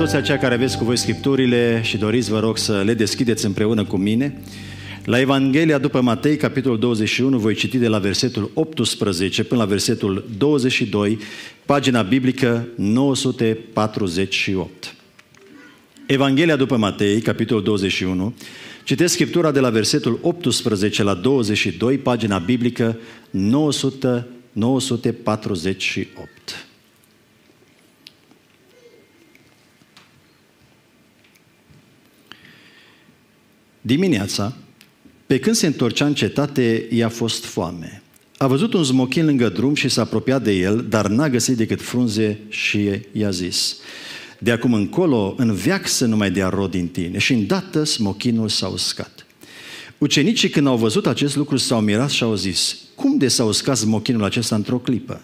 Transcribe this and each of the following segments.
toți aceia care aveți cu voi scripturile și doriți, vă rog, să le deschideți împreună cu mine. La Evanghelia după Matei, capitolul 21, voi citi de la versetul 18 până la versetul 22, pagina biblică 948. Evanghelia după Matei, capitolul 21, citesc Scriptura de la versetul 18 la 22, pagina biblică 900, 948. Dimineața, pe când se întorcea în cetate, i-a fost foame. A văzut un smochin lângă drum și s-a apropiat de el, dar n-a găsit decât frunze și i-a zis, de acum încolo, în veac să nu mai dea rod din tine. Și îndată smochinul s-a uscat. Ucenicii când au văzut acest lucru s-au mirat și au zis, cum de s-a uscat smochinul acesta într-o clipă?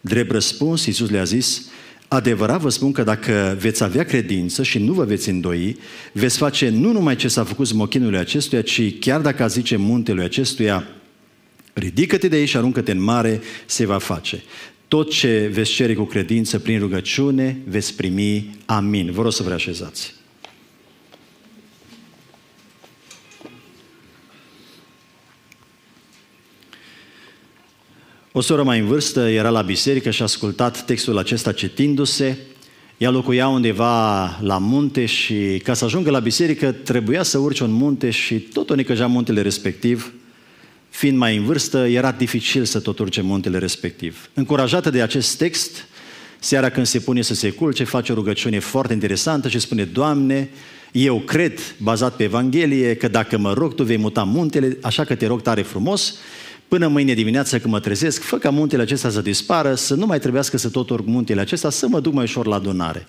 Drept răspuns, Iisus le-a zis, Adevărat vă spun că dacă veți avea credință și nu vă veți îndoi, veți face nu numai ce s-a făcut smochinului acestuia, ci chiar dacă a zice muntelui acestuia, ridică-te de aici și aruncă-te în mare, se va face. Tot ce veți cere cu credință prin rugăciune, veți primi. Amin. Vă rog să vă reașezați. O soră mai în vârstă era la biserică și a ascultat textul acesta citindu-se. Ea locuia undeva la munte și ca să ajungă la biserică trebuia să urce un munte și tot o nicăjea muntele respectiv. Fiind mai în vârstă, era dificil să tot urce muntele respectiv. Încurajată de acest text, seara când se pune să se culce, face o rugăciune foarte interesantă și spune, Doamne, eu cred, bazat pe Evanghelie, că dacă mă rog, Tu vei muta muntele, așa că te rog tare frumos, Până mâine dimineață când mă trezesc, fă ca muntele acesta să dispară, să nu mai trebuiască să tot urc muntele acesta, să mă duc mai ușor la adunare.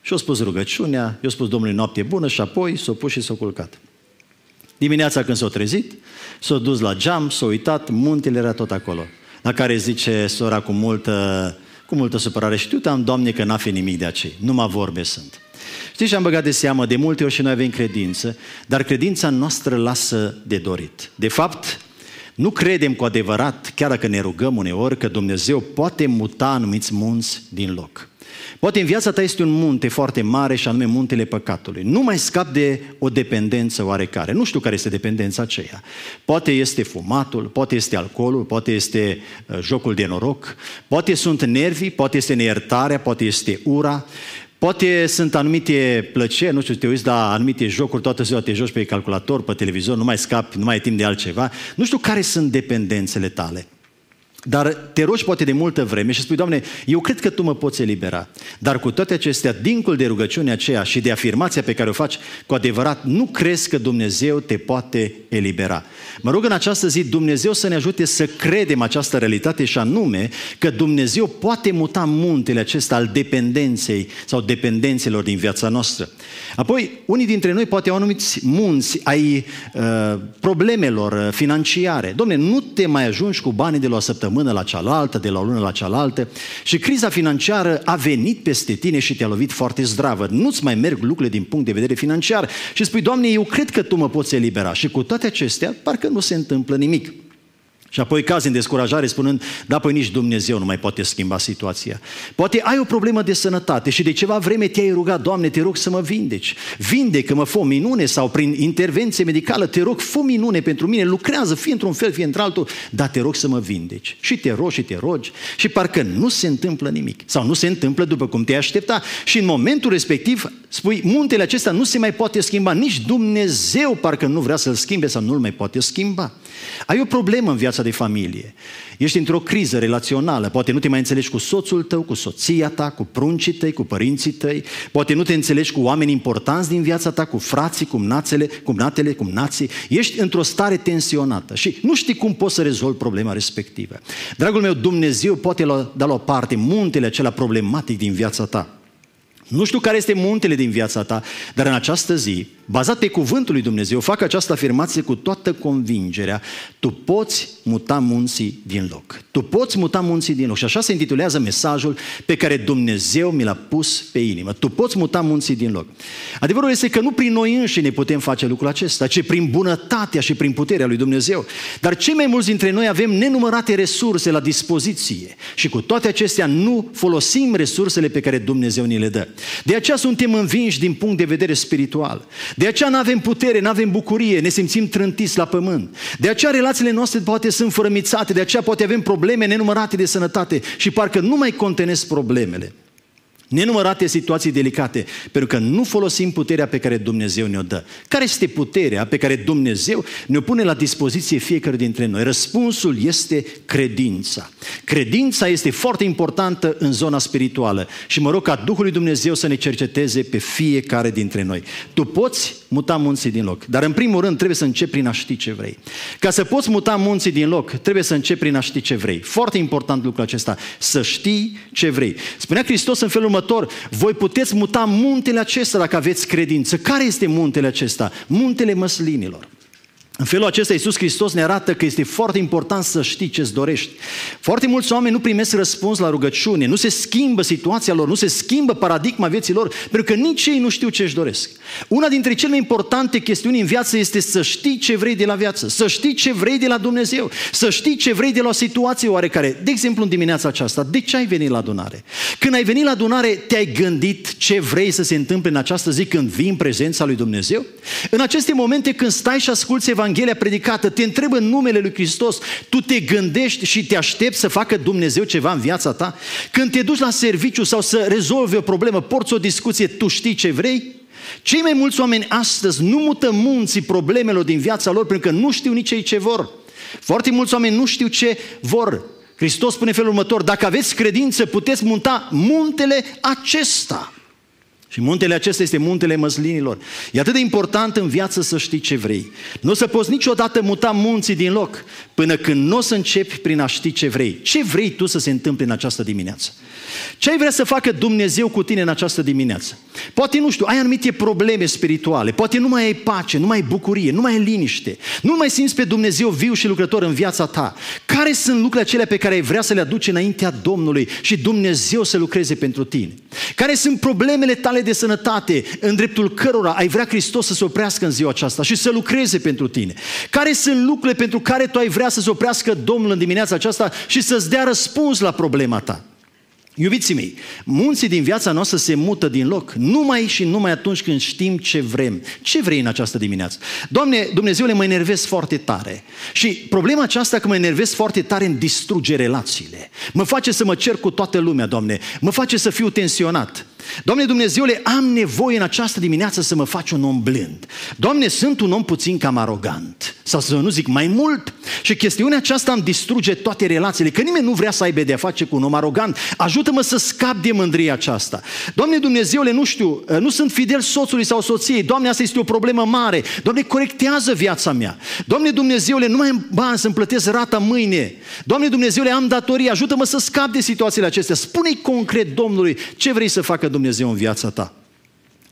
Și-a spus rugăciunea, i-a spus Domnului noapte bună și apoi s-a pus și s-a culcat. Dimineața când s-a trezit, s-a dus la geam, s-a uitat, muntele era tot acolo. La care zice sora cu multă, cu multă supărare, știu, am, Doamne, că n-a fi nimic de acei, numai vorbe sunt. Știți ce am băgat de seamă? De multe ori și noi avem credință, dar credința noastră lasă de dorit. De fapt, nu credem cu adevărat, chiar dacă ne rugăm uneori, că Dumnezeu poate muta anumiți munți din loc. Poate în viața ta este un munte foarte mare și anume muntele păcatului. Nu mai scap de o dependență oarecare. Nu știu care este dependența aceea. Poate este fumatul, poate este alcoolul, poate este uh, jocul de noroc, poate sunt nervii, poate este neiertarea, poate este ura, Poate sunt anumite plăceri, nu știu, te uiți la anumite jocuri, toată ziua te joci pe calculator, pe televizor, nu mai scapi, nu mai ai timp de altceva. Nu știu care sunt dependențele tale. Dar te rogi poate de multă vreme și spui, Doamne, eu cred că Tu mă poți elibera. Dar cu toate acestea, dincolo de rugăciunea aceea și de afirmația pe care o faci, cu adevărat, nu crezi că Dumnezeu te poate elibera. Mă rog în această zi Dumnezeu să ne ajute să credem această realitate și anume că Dumnezeu poate muta muntele acesta al dependenței sau dependențelor din viața noastră. Apoi, unii dintre noi poate au anumiți munți ai uh, problemelor uh, financiare. Domne, nu te mai ajungi cu banii de la o săptămână la cealaltă, de la o lună la cealaltă și criza financiară a venit peste tine și te-a lovit foarte zdravă. Nu-ți mai merg lucrurile din punct de vedere financiar și spui, Doamne, eu cred că Tu mă poți elibera. Și cu toate acestea, parcă nu se întâmplă nimic. Și apoi caz în descurajare spunând, da, păi nici Dumnezeu nu mai poate schimba situația. Poate ai o problemă de sănătate și de ceva vreme te-ai rugat, Doamne, te rog să mă vindeci. Vindecă-mă, fă minune sau prin intervenție medicală, te rog, fă minune pentru mine, lucrează, fie într-un fel, fie într-altul, dar te rog să mă vindeci. Și te rogi și te rogi și parcă nu se întâmplă nimic. Sau nu se întâmplă după cum te aștepta și în momentul respectiv spui, muntele acesta nu se mai poate schimba, nici Dumnezeu parcă nu vrea să-l schimbe sau nu-l mai poate schimba. Ai o problemă în viața de familie. Ești într-o criză relațională. Poate nu te mai înțelegi cu soțul tău, cu soția ta, cu pruncii tăi, cu părinții tăi. Poate nu te înțelegi cu oameni importanți din viața ta, cu frații, cu natele, cu natele, cu nații. Ești într-o stare tensionată și nu știi cum poți să rezolvi problema respectivă. Dragul meu, Dumnezeu poate da la o parte muntele acela problematic din viața ta. Nu știu care este muntele din viața ta, dar în această zi, bazat pe cuvântul lui Dumnezeu, fac această afirmație cu toată convingerea. Tu poți muta munții din loc. Tu poți muta munții din loc. Și așa se intitulează mesajul pe care Dumnezeu mi l-a pus pe inimă. Tu poți muta munții din loc. Adevărul este că nu prin noi înșine putem face lucrul acesta, ci prin bunătatea și prin puterea lui Dumnezeu. Dar cei mai mulți dintre noi avem nenumărate resurse la dispoziție și cu toate acestea nu folosim resursele pe care Dumnezeu ni le dă. De aceea suntem învinși din punct de vedere spiritual. De aceea nu avem putere, nu avem bucurie, ne simțim trântiți la pământ. De aceea relațiile noastre poate sunt fărămițate, de aceea poate avem probleme nenumărate de sănătate și parcă nu mai contenesc problemele. Nenumărate situații delicate, pentru că nu folosim puterea pe care Dumnezeu ne-o dă. Care este puterea pe care Dumnezeu ne-o pune la dispoziție fiecare dintre noi? Răspunsul este credința. Credința este foarte importantă în zona spirituală și mă rog ca Duhul lui Dumnezeu să ne cerceteze pe fiecare dintre noi. Tu poți muta munții din loc, dar în primul rând trebuie să începi prin a ști ce vrei. Ca să poți muta munții din loc, trebuie să începi prin a ști ce vrei. Foarte important lucrul acesta, să știi ce vrei. Spunea Hristos în felul următor, voi puteți muta muntele acesta dacă aveți credință. Care este muntele acesta? Muntele măslinilor. În felul acesta Iisus Hristos ne arată că este foarte important să știi ce-ți dorești. Foarte mulți oameni nu primesc răspuns la rugăciune, nu se schimbă situația lor, nu se schimbă paradigma vieții lor, pentru că nici ei nu știu ce își doresc. Una dintre cele mai importante chestiuni în viață este să știi ce vrei de la viață, să știi ce vrei de la Dumnezeu, să știi ce vrei de la o situație oarecare. De exemplu, în dimineața aceasta, de ce ai venit la adunare? Când ai venit la adunare, te-ai gândit ce vrei să se întâmple în această zi când vii în prezența lui Dumnezeu? În aceste momente când stai și asculți Evanghelia predicată, te întrebă în numele lui Hristos, tu te gândești și te aștepți să facă Dumnezeu ceva în viața ta? Când te duci la serviciu sau să rezolvi o problemă, porți o discuție, tu știi ce vrei? Cei mai mulți oameni astăzi nu mută munții problemelor din viața lor pentru că nu știu nici ei ce vor. Foarte mulți oameni nu știu ce vor. Hristos spune felul următor, dacă aveți credință, puteți munta muntele acesta. Și muntele acesta este muntele măslinilor. E atât de important în viață să știi ce vrei. Nu o să poți niciodată muta munții din loc până când nu o să începi prin a ști ce vrei. Ce vrei tu să se întâmple în această dimineață? Ce ai vrea să facă Dumnezeu cu tine în această dimineață? Poate, nu știu, ai anumite probleme spirituale, poate nu mai ai pace, nu mai ai bucurie, nu mai ai liniște, nu mai simți pe Dumnezeu viu și lucrător în viața ta. Care sunt lucrurile acelea pe care ai vrea să le aduci înaintea Domnului și Dumnezeu să lucreze pentru tine? Care sunt problemele tale de sănătate în dreptul cărora ai vrea Hristos să se oprească în ziua aceasta și să lucreze pentru tine? Care sunt lucrurile pentru care tu ai vrea să se oprească Domnul în dimineața aceasta și să-ți dea răspuns la problema ta? Iubiții mei, munții din viața noastră se mută din loc numai și numai atunci când știm ce vrem. Ce vrei în această dimineață? Doamne, Dumnezeule, mă enervez foarte tare. Și problema aceasta că mă enervez foarte tare îmi distruge relațiile. Mă face să mă cer cu toată lumea, Doamne. Mă face să fiu tensionat. Doamne Dumnezeule, am nevoie în această dimineață să mă faci un om blând. Doamne, sunt un om puțin cam arogant. Sau să nu zic mai mult. Și chestiunea aceasta îmi distruge toate relațiile. Că nimeni nu vrea să aibă de-a face cu un om arogant. Ajută-mă să scap de mândria aceasta. Doamne Dumnezeule, nu știu, nu sunt fidel soțului sau soției. Doamne, asta este o problemă mare. Doamne, corectează viața mea. Doamne Dumnezeule, nu mai am bani să-mi plătesc rata mâine. Doamne Dumnezeule, am datorii. Ajută-mă să scap de situațiile acestea. Spune-i concret Domnului ce vrei să facă Dumnezeu în viața ta.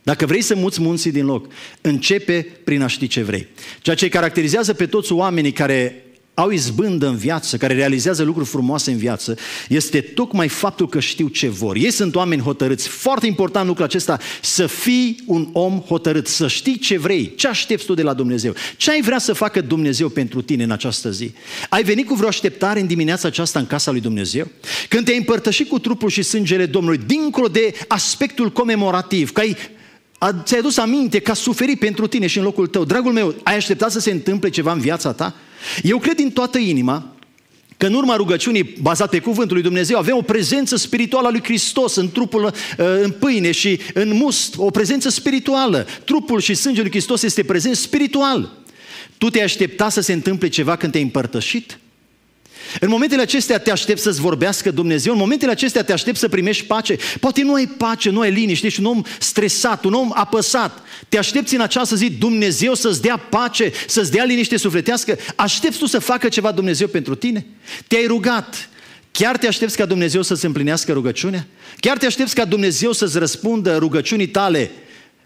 Dacă vrei să muți munții din loc, începe prin a ști ce vrei. Ceea ce caracterizează pe toți oamenii care au izbândă în viață, care realizează lucruri frumoase în viață, este tocmai faptul că știu ce vor. Ei sunt oameni hotărâți. Foarte important lucrul acesta, să fii un om hotărât, să știi ce vrei, ce aștepți tu de la Dumnezeu, ce ai vrea să facă Dumnezeu pentru tine în această zi. Ai venit cu vreo așteptare în dimineața aceasta în casa lui Dumnezeu? Când te-ai împărtășit cu trupul și sângele Domnului, dincolo de aspectul comemorativ, că ai ți-ai adus aminte că a suferit pentru tine și în locul tău. Dragul meu, ai așteptat să se întâmple ceva în viața ta? Eu cred din toată inima că în urma rugăciunii bazate pe cuvântul lui Dumnezeu avem o prezență spirituală a lui Hristos în trupul, uh, în pâine și în must, o prezență spirituală. Trupul și sângele lui Hristos este prezent spiritual. Tu te-ai aștepta să se întâmple ceva când te-ai împărtășit? În momentele acestea te aștept să-ți vorbească Dumnezeu, în momentele acestea te aștept să primești pace. Poate nu ai pace, nu ai liniște, ești un om stresat, un om apăsat. Te aștepți în această zi Dumnezeu să-ți dea pace, să-ți dea liniște sufletească. Aștepți tu să facă ceva Dumnezeu pentru tine? Te-ai rugat, Chiar te aștepți ca Dumnezeu să-ți împlinească rugăciunea? Chiar te aștepți ca Dumnezeu să-ți răspundă rugăciunii tale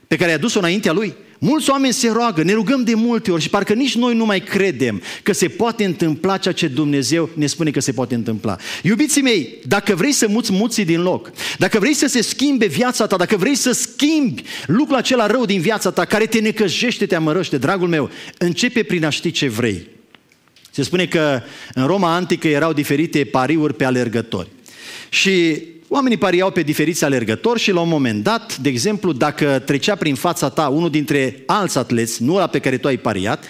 pe care ai adus-o înaintea Lui? Mulți oameni se roagă, ne rugăm de multe ori și parcă nici noi nu mai credem că se poate întâmpla ceea ce Dumnezeu ne spune că se poate întâmpla. Iubiții mei, dacă vrei să muți muții din loc, dacă vrei să se schimbe viața ta, dacă vrei să schimbi lucrul acela rău din viața ta, care te necăjește, te amărăște, dragul meu, începe prin a ști ce vrei. Se spune că în Roma antică erau diferite pariuri pe alergători. Și Oamenii pariau pe diferiți alergători și la un moment dat, de exemplu, dacă trecea prin fața ta unul dintre alți atleți, nu ăla pe care tu ai pariat,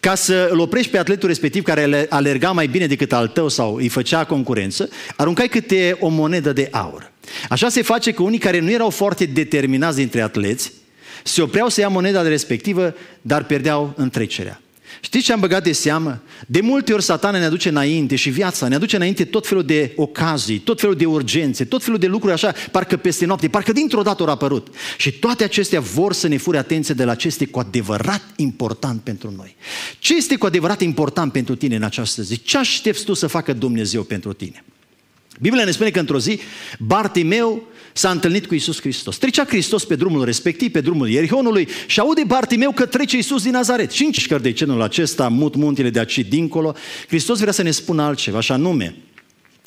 ca să îl oprești pe atletul respectiv care alerga mai bine decât al tău sau îi făcea concurență, aruncai câte o monedă de aur. Așa se face că unii care nu erau foarte determinați dintre atleți, se opreau să ia moneda respectivă, dar pierdeau întrecerea. Știți ce am băgat de seamă? De multe ori satana ne aduce înainte și viața ne aduce înainte tot felul de ocazii, tot felul de urgențe, tot felul de lucruri așa, parcă peste noapte, parcă dintr-o dată au apărut. Și toate acestea vor să ne fure atenție de la ce este cu adevărat important pentru noi. Ce este cu adevărat important pentru tine în această zi? Ce aștepți tu să facă Dumnezeu pentru tine? Biblia ne spune că într-o zi Bartimeu s-a întâlnit cu Isus Hristos. Trecea Hristos pe drumul respectiv, pe drumul Ierihonului și aude Bartimeu că trece Isus din Nazaret. Și în de genul acesta, mut muntele de aici dincolo, Hristos vrea să ne spună altceva, așa nume.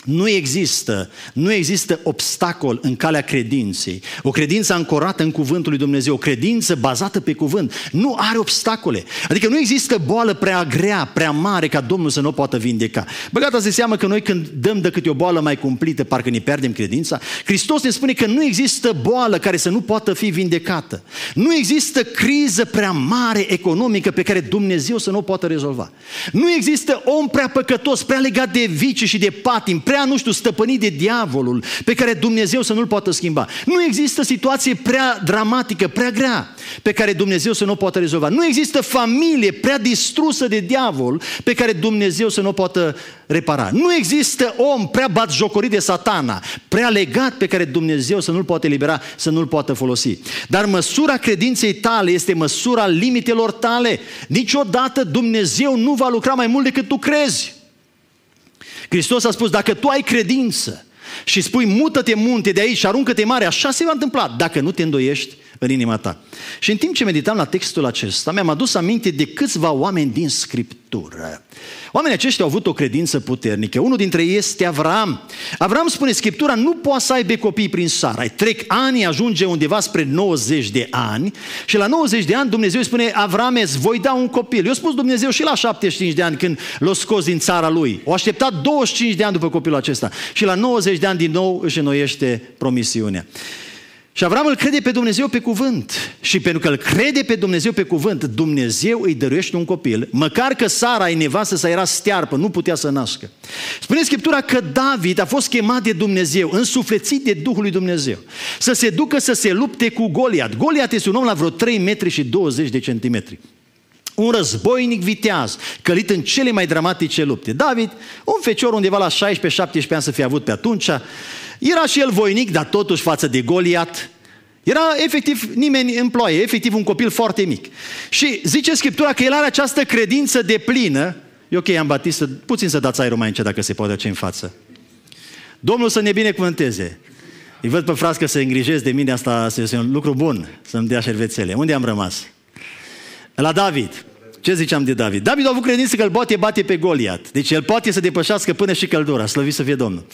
Nu există, nu există obstacol în calea credinței. O credință ancorată în cuvântul lui Dumnezeu, o credință bazată pe cuvânt, nu are obstacole. Adică nu există boală prea grea, prea mare ca Domnul să nu o poată vindeca. Băgata se seamă că noi când dăm de câte o boală mai cumplită, parcă ne pierdem credința. Hristos ne spune că nu există boală care să nu poată fi vindecată. Nu există criză prea mare economică pe care Dumnezeu să nu o poată rezolva. Nu există om prea păcătos, prea legat de vicii și de patim, prea, nu știu, stăpânit de diavolul, pe care Dumnezeu să nu-l poată schimba. Nu există situație prea dramatică, prea grea, pe care Dumnezeu să nu o poată rezolva. Nu există familie prea distrusă de diavol, pe care Dumnezeu să nu o poată repara. Nu există om prea batjocorit de satana, prea legat pe care Dumnezeu să nu-l poate libera, să nu-l poată folosi. Dar măsura credinței tale este măsura limitelor tale. Niciodată Dumnezeu nu va lucra mai mult decât tu crezi. Hristos a spus, dacă tu ai credință și spui mută-te munte de aici și aruncă-te mare, așa se va întâmpla dacă nu te îndoiești în inima ta. Și în timp ce meditam la textul acesta, mi-am adus aminte de câțiva oameni din Scriptură. Oamenii aceștia au avut o credință puternică. Unul dintre ei este Avram. Avram spune, Scriptura nu poate să aibă copii prin Sara. Trec ani, ajunge undeva spre 90 de ani și la 90 de ani Dumnezeu îi spune, Avram, îți voi da un copil. Eu spus Dumnezeu și la 75 de ani când l-a scos din țara lui. O așteptat 25 de ani după copilul acesta. Și la 90 de ani din nou își înnoiește promisiunea. Și Avram îl crede pe Dumnezeu pe cuvânt. Și pentru că îl crede pe Dumnezeu pe cuvânt, Dumnezeu îi dăruiește un copil, măcar că Sara, e nevastă sa, era stearpă, nu putea să nască. Spune Scriptura că David a fost chemat de Dumnezeu, însuflețit de Duhul lui Dumnezeu, să se ducă să se lupte cu Goliat. Goliat este un om la vreo 3 metri și 20 de centimetri. Un războinic viteaz, călit în cele mai dramatice lupte. David, un fecior undeva la 16-17 ani să fie avut pe atunci, era și el voinic, dar totuși față de Goliat, era efectiv nimeni în ploaie, efectiv un copil foarte mic. Și zice Scriptura că el are această credință de plină. E ok, am batistă, puțin să dați aerul mai încet dacă se poate ce în față. Domnul să ne binecuvânteze. Îi văd pe frați că se îngrijesc de mine, asta este un lucru bun, să-mi dea șervețele. Unde am rămas? La David. Ce ziceam de David? David a avut credință că îl poate bate pe Goliat. Deci el poate să depășească până și căldura. Slăvit să fie Domnul.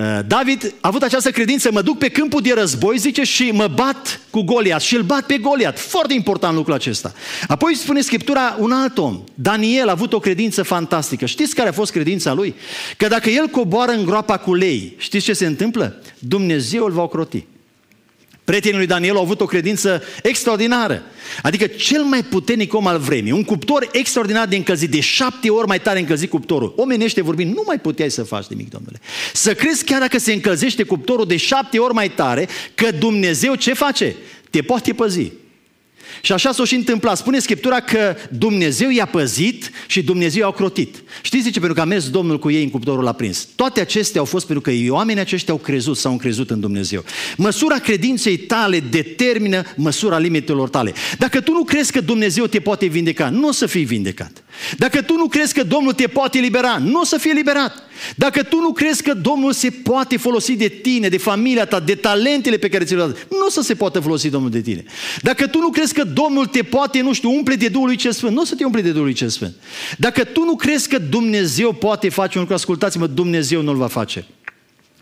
Uh, David a avut această credință, mă duc pe câmpul de război, zice, și mă bat cu Goliat și îl bat pe Goliat. Foarte important lucrul acesta. Apoi spune Scriptura un alt om, Daniel a avut o credință fantastică. Știți care a fost credința lui? Că dacă el coboară în groapa cu lei, știți ce se întâmplă? Dumnezeu îl va ocroti. Prietenii lui Daniel au avut o credință extraordinară. Adică cel mai puternic om al vremii, un cuptor extraordinar de încălzit, de șapte ori mai tare încălzit cuptorul. Omenește vorbind, nu mai puteai să faci nimic, domnule. Să crezi chiar dacă se încălzește cuptorul de șapte ori mai tare, că Dumnezeu ce face? Te poate păzi. Și așa s-a și întâmplat. Spune Scriptura că Dumnezeu i-a păzit și Dumnezeu i-a crotit. Știți de ce? Pentru că a mers Domnul cu ei în cuptorul aprins. Toate acestea au fost pentru că oamenii aceștia au crezut sau au crezut în Dumnezeu. Măsura credinței tale determină măsura limitelor tale. Dacă tu nu crezi că Dumnezeu te poate vindeca, nu o să fii vindecat. Dacă tu nu crezi că Domnul te poate libera, nu o să fie liberat. Dacă tu nu crezi că Domnul se poate folosi de tine, de familia ta, de talentele pe care ți le-a dat, nu o să se poată folosi Domnul de tine. Dacă tu nu crezi că Domnul te poate, nu știu, umple de Duhul lui cel Sfânt, nu o să te umple de Duhul lui cel Sfânt. Dacă tu nu crezi că Dumnezeu poate face un lucru, ascultați-mă, Dumnezeu nu-l va face.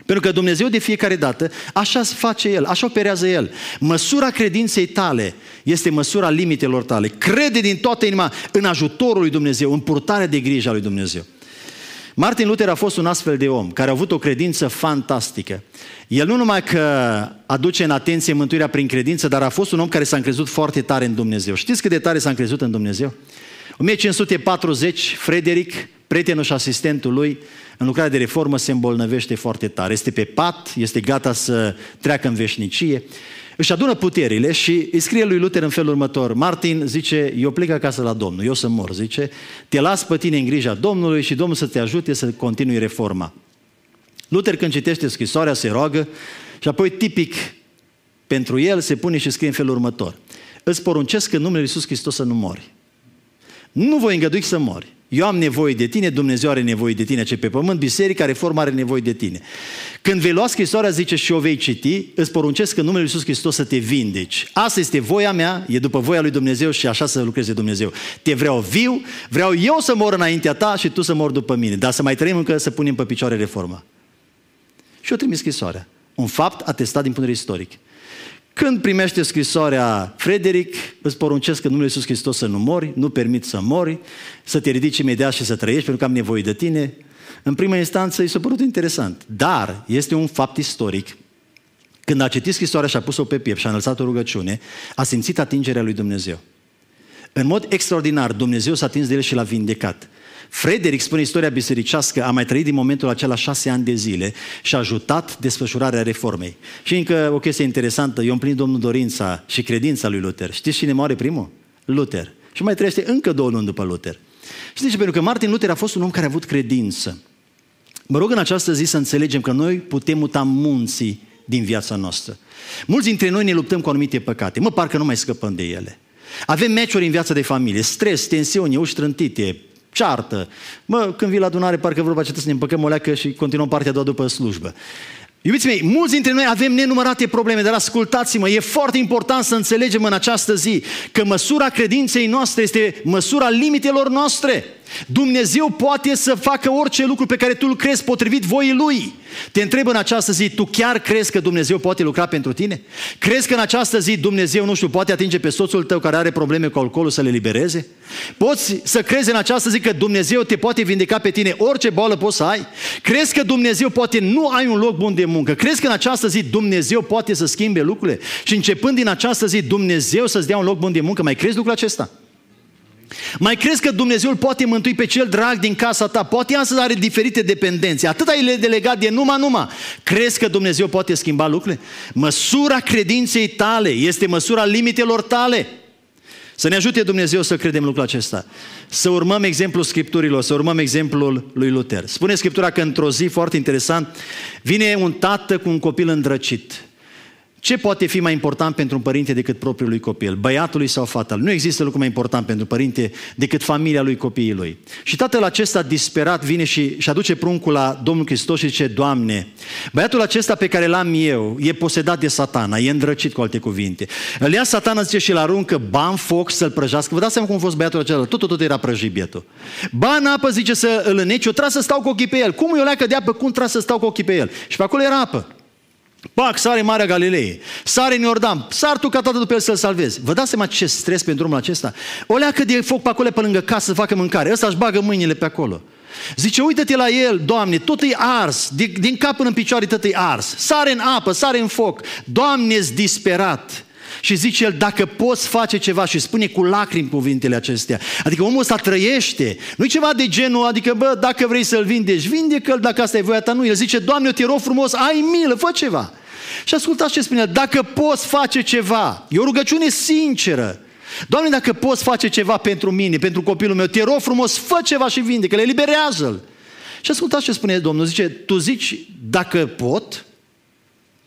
Pentru că Dumnezeu de fiecare dată așa face El, așa operează El. Măsura credinței tale este măsura limitelor tale. Crede din toată inima în ajutorul lui Dumnezeu, în purtarea de grijă a lui Dumnezeu. Martin Luther a fost un astfel de om care a avut o credință fantastică. El nu numai că aduce în atenție mântuirea prin credință, dar a fost un om care s-a încrezut foarte tare în Dumnezeu. Știți cât de tare s-a încrezut în Dumnezeu? 1540, Frederic, prietenul și asistentul lui, în lucrarea de reformă se îmbolnăvește foarte tare. Este pe pat, este gata să treacă în veșnicie. Își adună puterile și îi scrie lui Luther în felul următor. Martin zice, eu plec acasă la Domnul, eu să mor, zice, te las pe tine în grija Domnului și Domnul să te ajute să continui reforma. Luther când citește scrisoarea se roagă și apoi tipic pentru el se pune și scrie în felul următor. Îți poruncesc în numele Lui Iisus Hristos să nu mori. Nu voi îngădui să mori. Eu am nevoie de tine, Dumnezeu are nevoie de tine, ce pe pământ, biserica, reforma are nevoie de tine. Când vei lua scrisoarea, zice și o vei citi, îți poruncesc în numele Lui Iisus Hristos să te vindeci. Asta este voia mea, e după voia lui Dumnezeu și așa să lucreze Dumnezeu. Te vreau viu, vreau eu să mor înaintea ta și tu să mor după mine. Dar să mai trăim încă să punem pe picioare reforma. Și eu trimis scrisoarea. Un fapt atestat din punct de vedere istoric. Când primește scrisoarea Frederic, îți poruncesc în numele Iisus Hristos să nu mori, nu permit să mori, să te ridici imediat și să trăiești, pentru că am nevoie de tine. În prima instanță i s-a părut interesant, dar este un fapt istoric. Când a citit scrisoarea și a pus-o pe piept și a înălțat o rugăciune, a simțit atingerea lui Dumnezeu. În mod extraordinar, Dumnezeu s-a atins de el și l-a vindecat. Frederic spune istoria bisericească, a mai trăit din momentul acela șase ani de zile și a ajutat desfășurarea reformei. Și încă o chestie interesantă, eu împlin Domnul dorința și credința lui Luther. Știți cine moare primul? Luther. Și mai trăiește încă două luni după Luther. Știți, pentru că Martin Luther a fost un om care a avut credință. Mă rog în această zi să înțelegem că noi putem muta munții din viața noastră. Mulți dintre noi ne luptăm cu anumite păcate. Mă, parcă nu mai scăpăm de ele. Avem meciuri în viața de familie, stres, tensiuni, uși trântite, ceartă. Mă, când vii la adunare, parcă vorba ce să ne împăcăm o leacă și continuăm partea a doua după slujbă. Iubiți mei, mulți dintre noi avem nenumărate probleme, dar ascultați-mă, e foarte important să înțelegem în această zi că măsura credinței noastre este măsura limitelor noastre. Dumnezeu poate să facă orice lucru pe care tu îl crezi potrivit voii Lui. Te întreb în această zi, tu chiar crezi că Dumnezeu poate lucra pentru tine? Crezi că în această zi Dumnezeu, nu știu, poate atinge pe soțul tău care are probleme cu alcoolul să le libereze? Poți să crezi în această zi că Dumnezeu te poate vindeca pe tine orice boală poți să ai? Crezi că Dumnezeu poate nu ai un loc bun de muncă? Crezi că în această zi Dumnezeu poate să schimbe lucrurile? Și începând din această zi Dumnezeu să-ți dea un loc bun de muncă? Mai crezi lucrul acesta? Mai crezi că Dumnezeu îl poate mântui pe cel drag din casa ta? Poate astăzi are diferite dependențe. Atât ai delegat de numai, numai. Crezi că Dumnezeu poate schimba lucrurile? Măsura credinței tale este măsura limitelor tale. Să ne ajute Dumnezeu să credem lucrul acesta. Să urmăm exemplul Scripturilor, să urmăm exemplul lui Luther. Spune Scriptura că într-o zi foarte interesant vine un tată cu un copil îndrăcit. Ce poate fi mai important pentru un părinte decât propriul lui copil, băiatului sau fata Nu există lucru mai important pentru părinte decât familia lui copiii lui. Și tatăl acesta disperat vine și, și aduce pruncul la Domnul Hristos și zice, Doamne, băiatul acesta pe care l-am eu e posedat de satana, e îndrăcit cu alte cuvinte. Îl ia satana, zice, și îl aruncă ba în foc să-l prăjească. Vă dați seama cum a fost băiatul acela? Tot, tot, tot era prăjit bietul. Ba în apă, zice, să îl îneci, eu trebuie să stau cu ochii pe el. Cum eu leacă de apă, cum trebuie să stau cu ochii pe el? Și pe acolo era apă. Pac, sare Marea Galilei, sare în Iordan, sar tu ca toată după el să-l salvezi. Vă dați seama ce stres pentru drumul acesta? O leacă de foc pe acolo pe lângă casă să facă mâncare. Ăsta își bagă mâinile pe acolo. Zice, uită-te la el, Doamne, tot e ars, din, din cap până în picioare tot e ars. Sare în apă, sare în foc. Doamne, ești disperat. Și zice el, dacă poți face ceva și spune cu lacrimi cuvintele acestea. Adică omul ăsta trăiește. nu e ceva de genul, adică bă, dacă vrei să-l vindești, vindecă-l, dacă asta e voia ta, nu. El zice, Doamne, eu te rog frumos, ai milă, fă ceva. Și ascultați ce spune, dacă poți face ceva, e o rugăciune sinceră. Doamne, dacă poți face ceva pentru mine, pentru copilul meu, te rog frumos, fă ceva și vindecă, le eliberează-l. Și ascultați ce spune Domnul, zice, tu zici, dacă pot,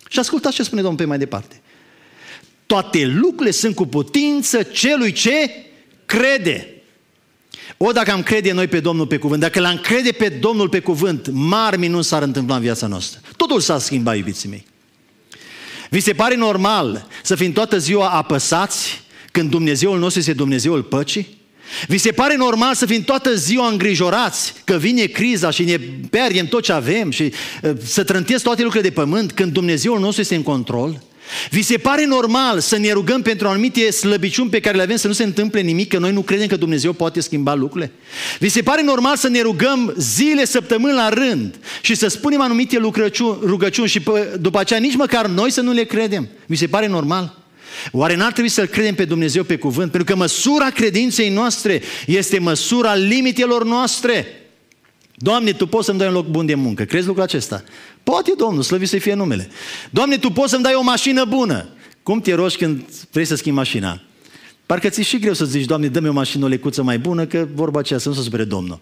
și ascultați ce spune Domnul pe mai departe. Toate lucrurile sunt cu putință celui ce crede. O, dacă am crede noi pe Domnul pe cuvânt, dacă l-am crede pe Domnul pe cuvânt, mari minuni s-ar întâmpla în viața noastră. Totul s-a schimbat, iubiții mei. Vi se pare normal să fim toată ziua apăsați când Dumnezeul nostru este Dumnezeul păcii? Vi se pare normal să fim toată ziua îngrijorați că vine criza și ne pierdem tot ce avem și uh, să trântesc toate lucrurile de pământ când Dumnezeul nostru este în control? Vi se pare normal să ne rugăm pentru anumite slăbiciuni pe care le avem să nu se întâmple nimic, că noi nu credem că Dumnezeu poate schimba lucrurile? Vi se pare normal să ne rugăm zile, săptămâni la rând și să spunem anumite rugăciuni și după aceea nici măcar noi să nu le credem? Vi se pare normal? Oare n-ar trebui să-L credem pe Dumnezeu pe cuvânt? Pentru că măsura credinței noastre este măsura limitelor noastre. Doamne, Tu poți să-mi dai un loc bun de muncă. Crezi lucrul acesta? Poate, Domnul, slăvit să fie numele. Doamne, Tu poți să-mi dai o mașină bună. Cum te rogi când vrei să schimbi mașina? Parcă ți și greu să zici, Doamne, dă-mi o mașină, o lecuță mai bună, că vorba aceea să nu se supere Domnul.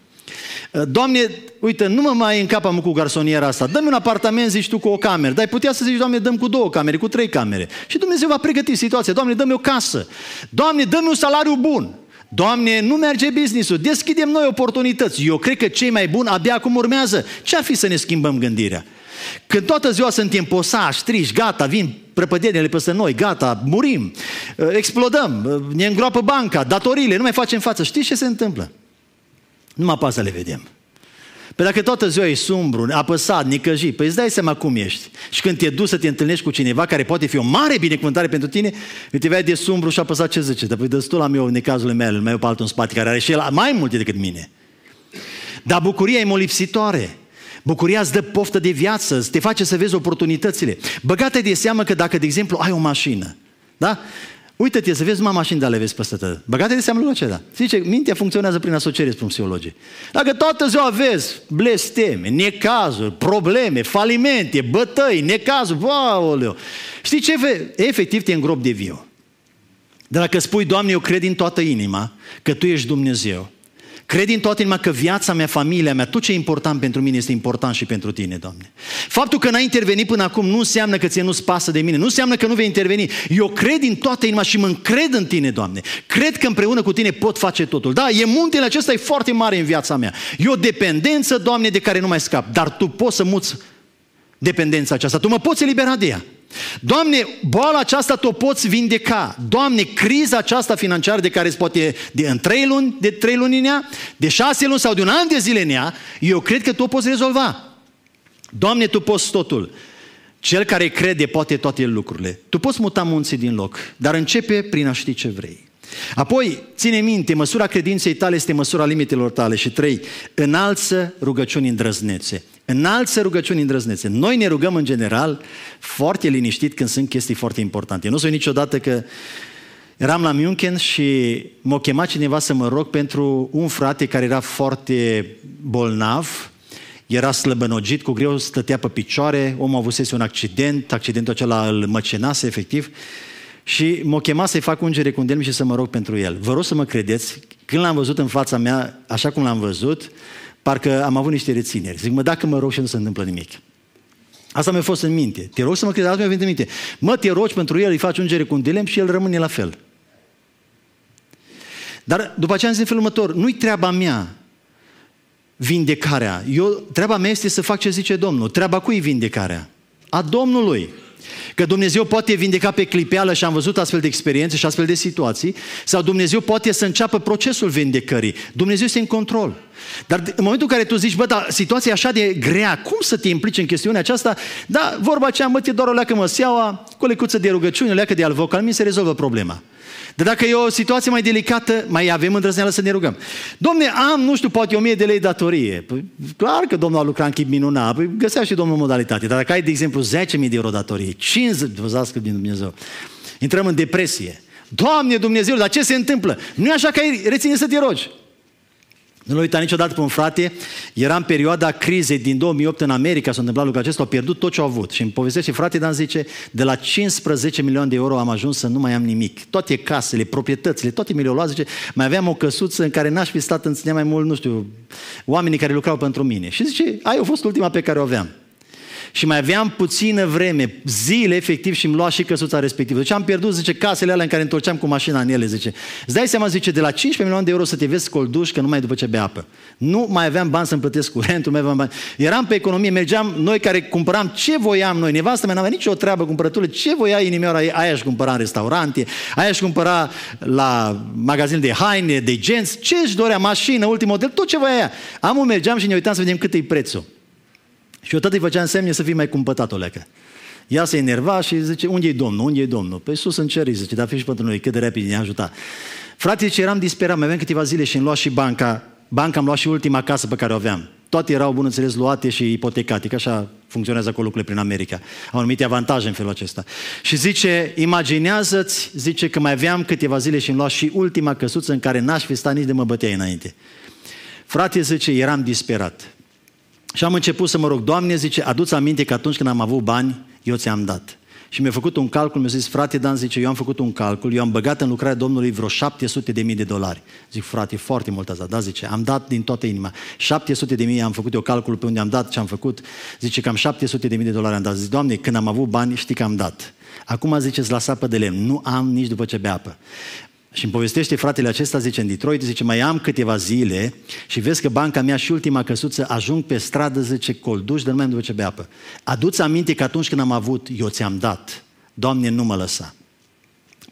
Uh, Doamne, uite, nu mă mai încapam cu garsoniera asta. Dă-mi un apartament, zici tu, cu o cameră. Dar ai putea să zici, Doamne, dăm cu două camere, cu trei camere. Și Dumnezeu va pregăti situația. Doamne, dă-mi o casă. Doamne, dă-mi un salariu bun. Doamne, nu merge business-ul, deschidem noi oportunități. Eu cred că cei mai buni abia acum urmează. Ce ar fi să ne schimbăm gândirea? Când toată ziua suntem posași, triși, gata, vin prăpădirile peste noi, gata, murim, uh, explodăm, uh, ne îngroapă banca, datoriile, nu mai facem față. Știți ce se întâmplă? Nu mă pasă să le vedem. Păi dacă toată ziua e sumbru, apăsat, nicăjit, păi îți dai seama cum ești. Și când te duci să te întâlnești cu cineva care poate fi o mare binecuvântare pentru tine, te vei de sumbru și apăsat ce zice. Dar păi destul la meu, în cazul meu, mai eu pe altul în spate, care are și el mai multe decât mine. Dar bucuria e molipsitoare. Bucuria îți dă poftă de viață, te face să vezi oportunitățile. Băgate de seamă că dacă, de exemplu, ai o mașină, da? Uită-te să vezi mama și de le vezi peste tătă. Băgate de seamă lucrul acela. Zice, mintea funcționează prin asociere, spun psihologii. Dacă toată ziua vezi blesteme, necazuri, probleme, falimente, bătăi, necazuri, wow, Știi ce? Efectiv te îngrop de viu. Dar dacă spui, Doamne, eu cred din toată inima că Tu ești Dumnezeu, Cred din toată inima că viața mea, familia mea, tot ce e important pentru mine este important și pentru tine, Doamne. Faptul că n-ai intervenit până acum nu înseamnă că ție nu-ți pasă de mine, nu înseamnă că nu vei interveni. Eu cred din toată inima și mă încred în tine, Doamne. Cred că împreună cu tine pot face totul. Da, e muntele acesta e foarte mare în viața mea. E o dependență, Doamne, de care nu mai scap. Dar Tu poți să muți dependența aceasta. Tu mă poți elibera de ea. Doamne, boala aceasta te-o poți vindeca. Doamne, criza aceasta financiară de care îți poate de în trei luni, de trei luni în ea, de șase luni sau de un an de zile în ea, eu cred că tu o poți rezolva. Doamne, tu poți totul. Cel care crede poate toate lucrurile. Tu poți muta munții din loc, dar începe prin a ști ce vrei. Apoi, ține minte, măsura credinței tale este măsura limitelor tale. Și trei, înalță rugăciuni îndrăznețe. Înalță rugăciuni îndrăznețe. Noi ne rugăm în general foarte liniștit când sunt chestii foarte importante. Eu nu sunt niciodată că eram la München și m-a chemat cineva să mă rog pentru un frate care era foarte bolnav, era slăbănogit, cu greu stătea pe picioare, omul avusese un accident, accidentul acela îl măcenase efectiv și m-a chemat să-i fac ungere cu un și să mă rog pentru el. Vă rog să mă credeți, când l-am văzut în fața mea, așa cum l-am văzut, parcă am avut niște rețineri. Zic, mă, dacă mă rog și nu se întâmplă nimic. Asta mi-a fost în minte. Te rog să mă crezi, asta mi-a venit în minte. Mă, te rogi pentru el, îi faci ungere cu un dilem și el rămâne la fel. Dar după aceea am zis în felul următor, nu-i treaba mea vindecarea. Eu, treaba mea este să fac ce zice Domnul. Treaba cui vindecarea? A Domnului. Că Dumnezeu poate vindeca pe clipeală și am văzut astfel de experiențe și astfel de situații, sau Dumnezeu poate să înceapă procesul vindecării. Dumnezeu este în control. Dar în momentul în care tu zici, bă, dar situația e așa de grea, cum să te implici în chestiunea aceasta? Da, vorba aceea, mă, te doar o leacă măseaua, cu o lecuță de rugăciune, o leacă de alvocal, mi se rezolvă problema. Dar dacă e o situație mai delicată, mai avem îndrăzneală să ne rugăm. Domne, am, nu știu, poate o mie de lei datorie. Păi, clar că Domnul a lucrat în chip minunat, păi găsea și Domnul modalitate. Dar dacă ai, de exemplu, 10.000 de euro datorie, 50, vă din Dumnezeu, intrăm în depresie. Doamne Dumnezeu, dar ce se întâmplă? Nu e așa că ai reține să te rogi. Nu l-a uitat niciodată pe un frate, era în perioada crizei din 2008 în America, s-a întâmplat lucrul acesta, au pierdut tot ce au avut. Și îmi povestește frate Dan zice, de la 15 milioane de euro am ajuns să nu mai am nimic. Toate casele, proprietățile, toate mi le-au luat, zice, mai aveam o căsuță în care n-aș fi stat în mai mult, nu știu, oamenii care lucrau pentru mine. Și zice, aia a fost ultima pe care o aveam și mai aveam puțină vreme, zile efectiv și îmi lua și căsuța respectivă. Deci am pierdut, zice, casele alea în care întorceam cu mașina în ele, zice. Îți dai seama, zice, de la 15 milioane de euro să te vezi colduș, că numai după ce bea apă. Nu mai aveam bani să-mi plătesc curentul, mai aveam bani. Eram pe economie, mergeam, noi care cumpăram ce voiam noi, nevastă mea n-avea nicio treabă cumpărăturile, ce voia inimioara, aia își cumpăra în restaurante, aia își cumpăra la magazin de haine, de genți, ce își dorea, mașină, ultimul model, tot ce voia ea. Am mergeam și ne uitam să vedem cât e prețul. Și eu tot îi făceam semne să fii mai cumpătat o leacă. Ea se enerva și zice, unde e Domnul, unde e Domnul? Păi sus în cer, zice, dar fiți pentru noi, cât de repede ne ajuta. Frate, zice, eram disperat, mai aveam câteva zile și îmi lua și banca, banca am luat și ultima casă pe care o aveam. Toate erau, bun înțeles, luate și ipotecate, că așa funcționează acolo lucrurile prin America. Au anumite avantaje în felul acesta. Și zice, imaginează-ți, zice că mai aveam câteva zile și îmi lua și ultima căsuță în care n-aș fi stat nici de mă băteai înainte. Frate, zice, eram disperat. Și am început să mă rog, Doamne, zice, aduți aminte că atunci când am avut bani, eu ți-am dat. Și mi-a făcut un calcul, mi-a zis, frate Dan, zice, eu am făcut un calcul, eu am băgat în lucrarea Domnului vreo 700 de mii de dolari. Zic, frate, foarte mult asta, da, zice, am dat din toată inima. 700 de mii am făcut eu calcul pe unde am dat ce am făcut, zice, cam 700 de mii de dolari am dat. Zic, Doamne, când am avut bani, știi că am dat. Acum ziceți la sapă de lemn, nu am nici după ce bea apă. Și îmi povestește fratele acesta, zice, în Detroit, zice, mai am câteva zile și vezi că banca mea și ultima căsuță ajung pe stradă, zice, colduși de numai după ce bea apă. Aduți aminte că atunci când am avut, eu ți-am dat. Doamne, nu mă lăsa.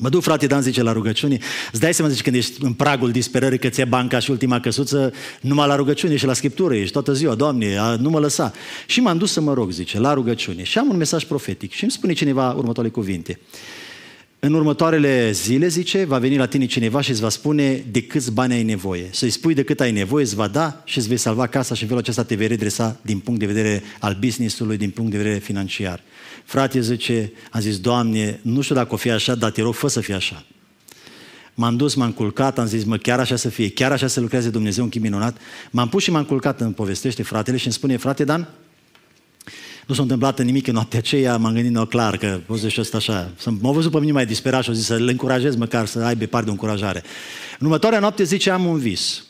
Mă duc, frate Dan, zice, la rugăciune. Îți dai seama, zice, când ești în pragul disperării că ți banca și ultima căsuță, numai la rugăciune și la Scriptură ești toată ziua, Doamne, nu mă lăsa. Și m-am dus să mă rog, zice, la rugăciune. Și am un mesaj profetic și îmi spune cineva următoarele cuvinte. În următoarele zile, zice, va veni la tine cineva și îți va spune de câți bani ai nevoie. Să-i spui de cât ai nevoie, îți va da și îți vei salva casa și în felul acesta te vei redresa din punct de vedere al business-ului, din punct de vedere financiar. Frate, zice, am zis, Doamne, nu știu dacă o fi așa, dar te rog, fă să fie așa. M-am dus, m-am culcat, am zis, mă, chiar așa să fie, chiar așa să lucreze Dumnezeu, un chip minunat. M-am pus și m-am culcat, în povestește fratele și îmi spune, frate Dan, nu s-a întâmplat nimic în noaptea aceea, m-am gândit no, clar că poți și ăsta așa. M-a văzut pe mine mai disperat și a zis să-l încurajez măcar să aibă parte de încurajare. În următoarea noapte zice, am un vis.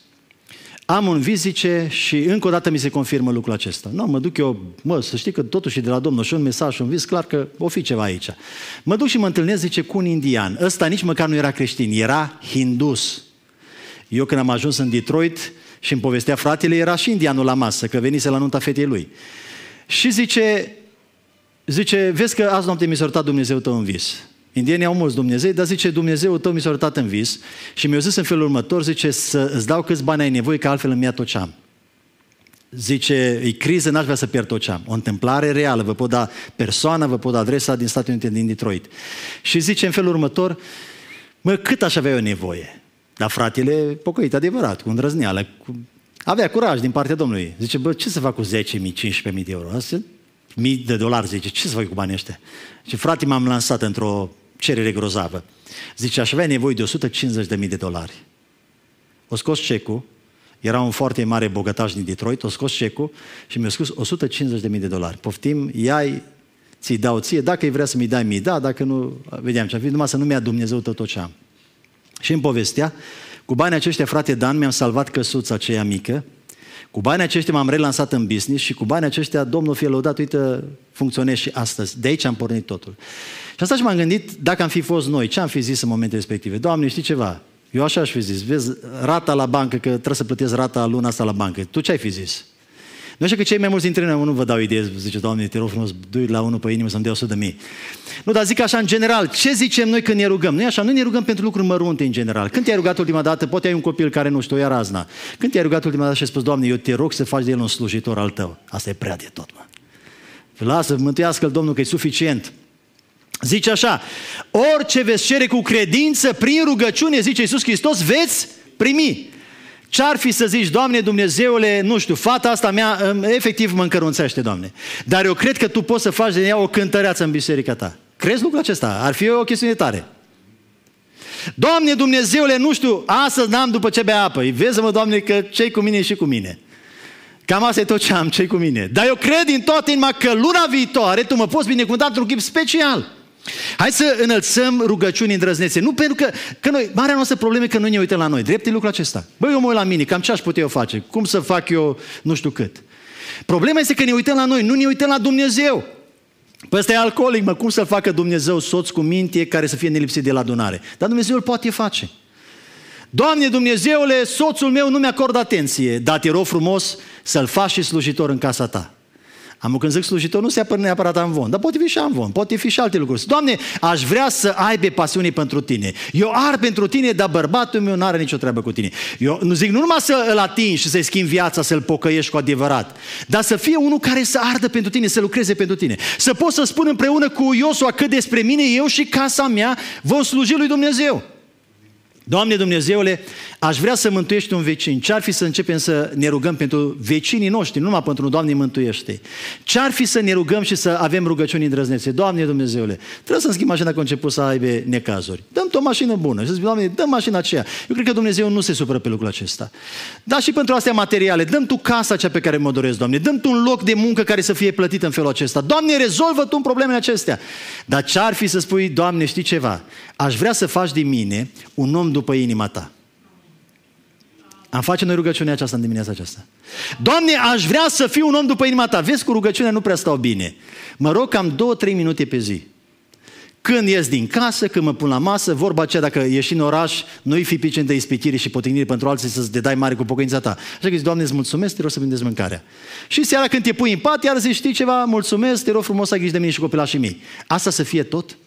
Am un vis, zice, și încă o dată mi se confirmă lucrul acesta. Nu, mă duc eu, mă, să știi că totuși de la Domnul și un mesaj și un vis, clar că o fi ceva aici. Mă duc și mă întâlnesc, zice, cu un indian. Ăsta nici măcar nu era creștin, era hindus. Eu când am ajuns în Detroit și îmi povestea fratele, era și indianul la masă, că venise la nunta fetei lui. Și zice, zice, vezi că azi noapte mi s-a arătat Dumnezeu tău în vis. Indienii au mulți Dumnezei, dar zice, Dumnezeu tău mi s-a arătat în vis și mi-a zis în felul următor, zice, să îți dau câți bani ai nevoie, că altfel îmi ia tot ce am. Zice, e criză, n-aș vrea să pierd tot ce am. O întâmplare reală, vă pot da persoana, vă pot da adresa din Statele Unite, din Detroit. Și zice în felul următor, mă, cât aș avea eu nevoie? Dar fratele, pocăit adevărat, cu îndrăzneală, cu avea curaj din partea Domnului. Zice, bă, ce să fac cu 10.000, 15.000 de euro? Asta mii de dolari, zice, ce să fac cu banii ăștia? Și frate, m-am lansat într-o cerere grozavă. Zice, aș avea nevoie de 150.000 de dolari. O scos cecul, era un foarte mare bogătaș din Detroit, o scos cecul și mi-a scos 150.000 de dolari. Poftim, iai, ți-i dau ție, dacă îi vrea să mi dai, mi da, dacă nu, vedeam ce-am fi, numai să nu mi-a Dumnezeu tot, tot ce am. Și în povestea, cu banii aceștia, frate Dan, mi-am salvat căsuța aceea mică, cu banii aceștia m-am relansat în business și cu banii aceștia, Domnul fie lăudat, uite, funcționez și astăzi. De aici am pornit totul. Și asta și m-am gândit, dacă am fi fost noi, ce am fi zis în momentele respective? Doamne, știi ceva? Eu așa aș fi zis, vezi, rata la bancă, că trebuie să plătesc rata luna asta la bancă. Tu ce ai fi zis? Nu știu că cei mai mulți dintre noi nu vă dau idee, zice, Doamne, te rog frumos, dui la unul pe inimă să-mi dea 100 de mii. Nu, dar zic așa, în general, ce zicem noi când ne rugăm? Nu așa, nu ne rugăm pentru lucruri mărunte în general. Când te-ai rugat ultima dată, poate ai un copil care nu știu, ia razna. Când te-ai rugat ultima dată și ai spus, Doamne, eu te rog să faci de el un slujitor al tău. Asta e prea de tot, mă. Lasă, mântuiască-l Domnul că e suficient. Zice așa, orice veți cere cu credință, prin rugăciune, zice Iisus Hristos, veți primi. Ce-ar fi să zici, Doamne Dumnezeule, nu știu, fata asta mea efectiv mă încărunțește, Doamne. Dar eu cred că Tu poți să faci de ea o cântăreață în biserica Ta. Crezi lucrul acesta? Ar fi o chestiune tare. Doamne Dumnezeule, nu știu, astăzi n-am după ce bea apă. Vezi-mă, Doamne, că cei cu mine și cu mine. Cam asta e tot ce am, cei cu mine. Dar eu cred din toată inima că luna viitoare Tu mă poți binecuvânta într-un chip special. Hai să înălțăm rugăciuni îndrăznețe. Nu pentru că, că noi, marea noastră problemă e că noi ne uităm la noi. Drept e lucrul acesta. Băi, eu mă uit la mine, cam ce aș putea eu face? Cum să fac eu nu știu cât? Problema este că ne uităm la noi, nu ne uităm la Dumnezeu. Păi ăsta e alcoolic, mă, cum să-l facă Dumnezeu soț cu minte care să fie nelipsit de la adunare? Dar Dumnezeu îl poate face. Doamne Dumnezeule, soțul meu nu mi-acordă atenție, dar te rog frumos să-l faci și slujitor în casa ta. Am când zic slujitor, nu se apără neapărat amvon, dar poate fi și amvon, poate fi și alte lucruri. Doamne, aș vrea să aibă pasiune pentru tine. Eu ar pentru tine, dar bărbatul meu nu are nicio treabă cu tine. Eu nu zic nu numai să îl atingi și să-i schimbi viața, să-l pocăiești cu adevărat, dar să fie unul care să ardă pentru tine, să lucreze pentru tine. Să pot să spun împreună cu Iosua că despre mine, eu și casa mea vom sluji lui Dumnezeu. Doamne Dumnezeule, aș vrea să mântuiești un vecin. Ce-ar fi să începem să ne rugăm pentru vecinii noștri, nu numai pentru un Doamne mântuiește. Ce-ar fi să ne rugăm și să avem rugăciuni îndrăznețe? Doamne Dumnezeule, trebuie să-mi schimb mașina că început să aibă necazuri. Dăm o mașină bună. Și să zic, Doamne, dăm mașina aceea. Eu cred că Dumnezeu nu se supără pe lucrul acesta. Dar și pentru astea materiale, dăm tu casa cea pe care mă doresc, Doamne. Dăm tu un loc de muncă care să fie plătit în felul acesta. Doamne, rezolvă tu problemele acestea. Dar ce-ar fi să spui, Doamne, știi ceva? Aș vrea să faci din mine un om după inima ta. Am face noi rugăciunea aceasta în dimineața aceasta. Doamne, aș vrea să fiu un om după inima ta. Vezi, cu rugăciunea nu prea stau bine. Mă rog cam două, trei minute pe zi. Când ies din casă, când mă pun la masă, vorba aceea, dacă ieși în oraș, nu-i fi picen de ispitire și potignire pentru alții să-ți dai mare cu pocăința ta. Așa că zici, Doamne, îți mulțumesc, te rog să vindeți mâncarea. Și seara când te pui în pat, iar zici, știi ceva, mulțumesc, te rog frumos să ai grijă de mine și copilașii mei. Asta să fie tot?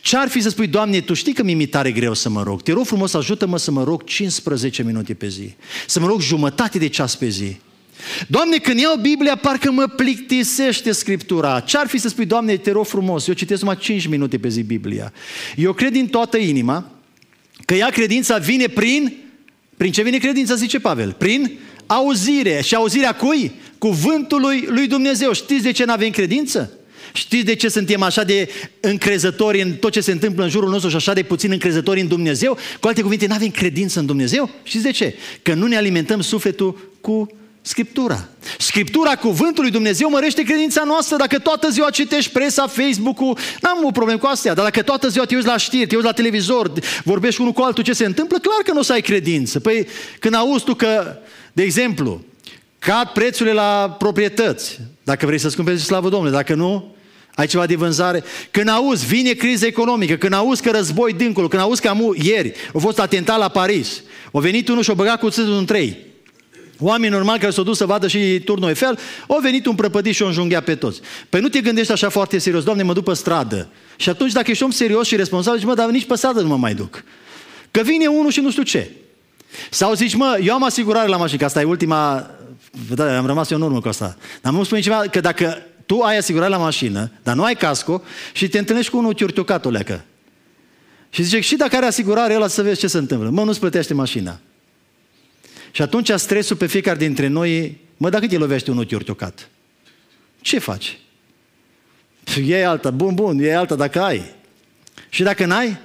Ce ar fi să spui, Doamne, Tu știi că mi-e mi tare greu să mă rog. Te rog frumos, ajută-mă să mă rog 15 minute pe zi. Să mă rog jumătate de ceas pe zi. Doamne, când iau Biblia, parcă mă plictisește Scriptura. Ce ar fi să spui, Doamne, te rog frumos, eu citesc numai 5 minute pe zi Biblia. Eu cred din toată inima că ea credința vine prin... Prin ce vine credința, zice Pavel? Prin auzire. Și auzirea cui? Cuvântului lui Dumnezeu. Știți de ce nu avem credință? Știți de ce suntem așa de încrezători în tot ce se întâmplă în jurul nostru și așa de puțin încrezători în Dumnezeu? Cu alte cuvinte, nu avem credință în Dumnezeu? Știți de ce? Că nu ne alimentăm sufletul cu Scriptura. Scriptura cuvântului Dumnezeu mărește credința noastră. Dacă toată ziua citești presa, Facebook-ul, n-am o problemă cu astea, dar dacă toată ziua te uiți la știri, te uiți la televizor, vorbești unul cu altul ce se întâmplă, clar că nu o să ai credință. Păi când auzi tu că, de exemplu, cad prețurile la proprietăți, dacă vrei să-ți cumperi, slavă Domnului, dacă nu, ai ceva de vânzare? Când auzi, vine criză economică, când auzi că război dincolo, când auzi că amu, ieri a fost atentat la Paris, a venit unul și a băgat cuțitul în trei. Oameni normali care s-au dus să vadă și turnul Eiffel, au venit un prăpădit și o înjunghea pe toți. Păi nu te gândești așa foarte serios, Doamne, mă duc pe stradă. Și atunci dacă ești om serios și responsabil, zici, mă, dar nici pe stradă nu mă mai duc. Că vine unul și nu știu ce. Sau zici, mă, eu am asigurare la mașină, că asta e ultima, da, am rămas eu în urmă cu asta. Dar nu spune ceva, că dacă tu ai asigurare la mașină, dar nu ai casco și te întâlnești cu unul ciurtiucat o leacă. Și zice, și dacă are asigurare, ăla să vezi ce se întâmplă. Mă, nu-ți plătește mașina. Și atunci stresul pe fiecare dintre noi, mă, dacă te lovește unul ciurtiucat, ce faci? E alta, bun, bun, e alta dacă ai. Și dacă n-ai?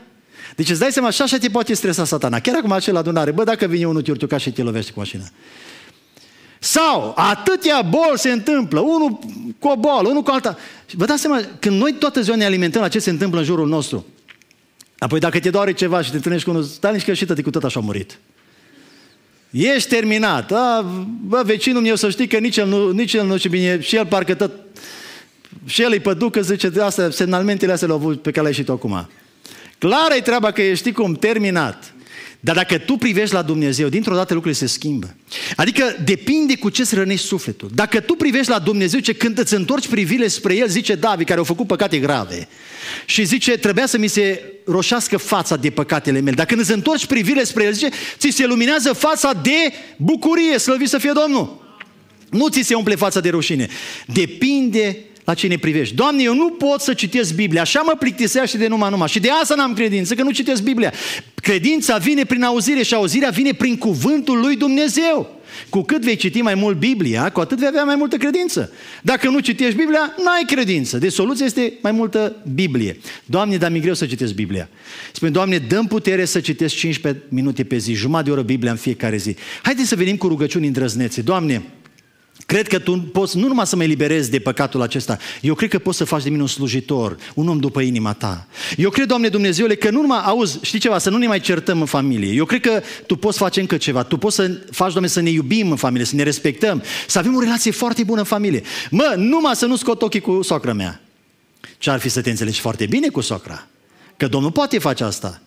Deci îți dai seama, așa, așa te poate stresa satana. Chiar acum acel adunare, bă, dacă vine unul ciurtiucat și te lovește cu mașina. Sau atâtea boli se întâmplă, unul cu o boală, unul cu alta. Vă dați seama, când noi toată ziua ne alimentăm la ce se întâmplă în jurul nostru, apoi dacă te doare ceva și te întâlnești cu unul, stai nici că și tăti cu tot așa a murit. Ești terminat. A, bă, vecinul meu să știi că nici el nu, nici el nu știu bine, și el parcă tot, și el îi păducă, zice, astea, semnalmentele astea le-au avut pe care le-ai ieșit acum. Clară e treaba că ești cum, terminat. Dar dacă tu privești la Dumnezeu, dintr-o dată lucrurile se schimbă. Adică depinde cu ce îți rănești sufletul. Dacă tu privești la Dumnezeu, ce când îți întorci privile spre El, zice David, care au făcut păcate grave, și zice, trebuia să mi se roșească fața de păcatele mele. Dacă îți întorci privile spre El, zice, ți se luminează fața de bucurie, slăvit să fie Domnul. Nu ți se umple fața de rușine. Depinde la cine privești. Doamne, eu nu pot să citesc Biblia, așa mă plictisește de numai numai. Și de asta n-am credință, că nu citesc Biblia. Credința vine prin auzire și auzirea vine prin cuvântul lui Dumnezeu. Cu cât vei citi mai mult Biblia, cu atât vei avea mai multă credință. Dacă nu citești Biblia, n-ai credință. Deci soluția este mai multă Biblie. Doamne, dar mi greu să citesc Biblia. Spune, Doamne, dăm putere să citesc 15 minute pe zi, jumătate de oră Biblia în fiecare zi. Haideți să venim cu rugăciuni îndrăznețe. Doamne, Cred că tu poți nu numai să mă eliberezi de păcatul acesta, eu cred că poți să faci de mine un slujitor, un om după inima ta. Eu cred, Doamne Dumnezeule, că nu numai, auzi, știi ceva, să nu ne mai certăm în familie. Eu cred că Tu poți face încă ceva. Tu poți să faci, Doamne, să ne iubim în familie, să ne respectăm, să avem o relație foarte bună în familie. Mă, numai să nu scot ochii cu socra mea. Ce ar fi să te înțelegi foarte bine cu socra? Că Domnul poate face asta.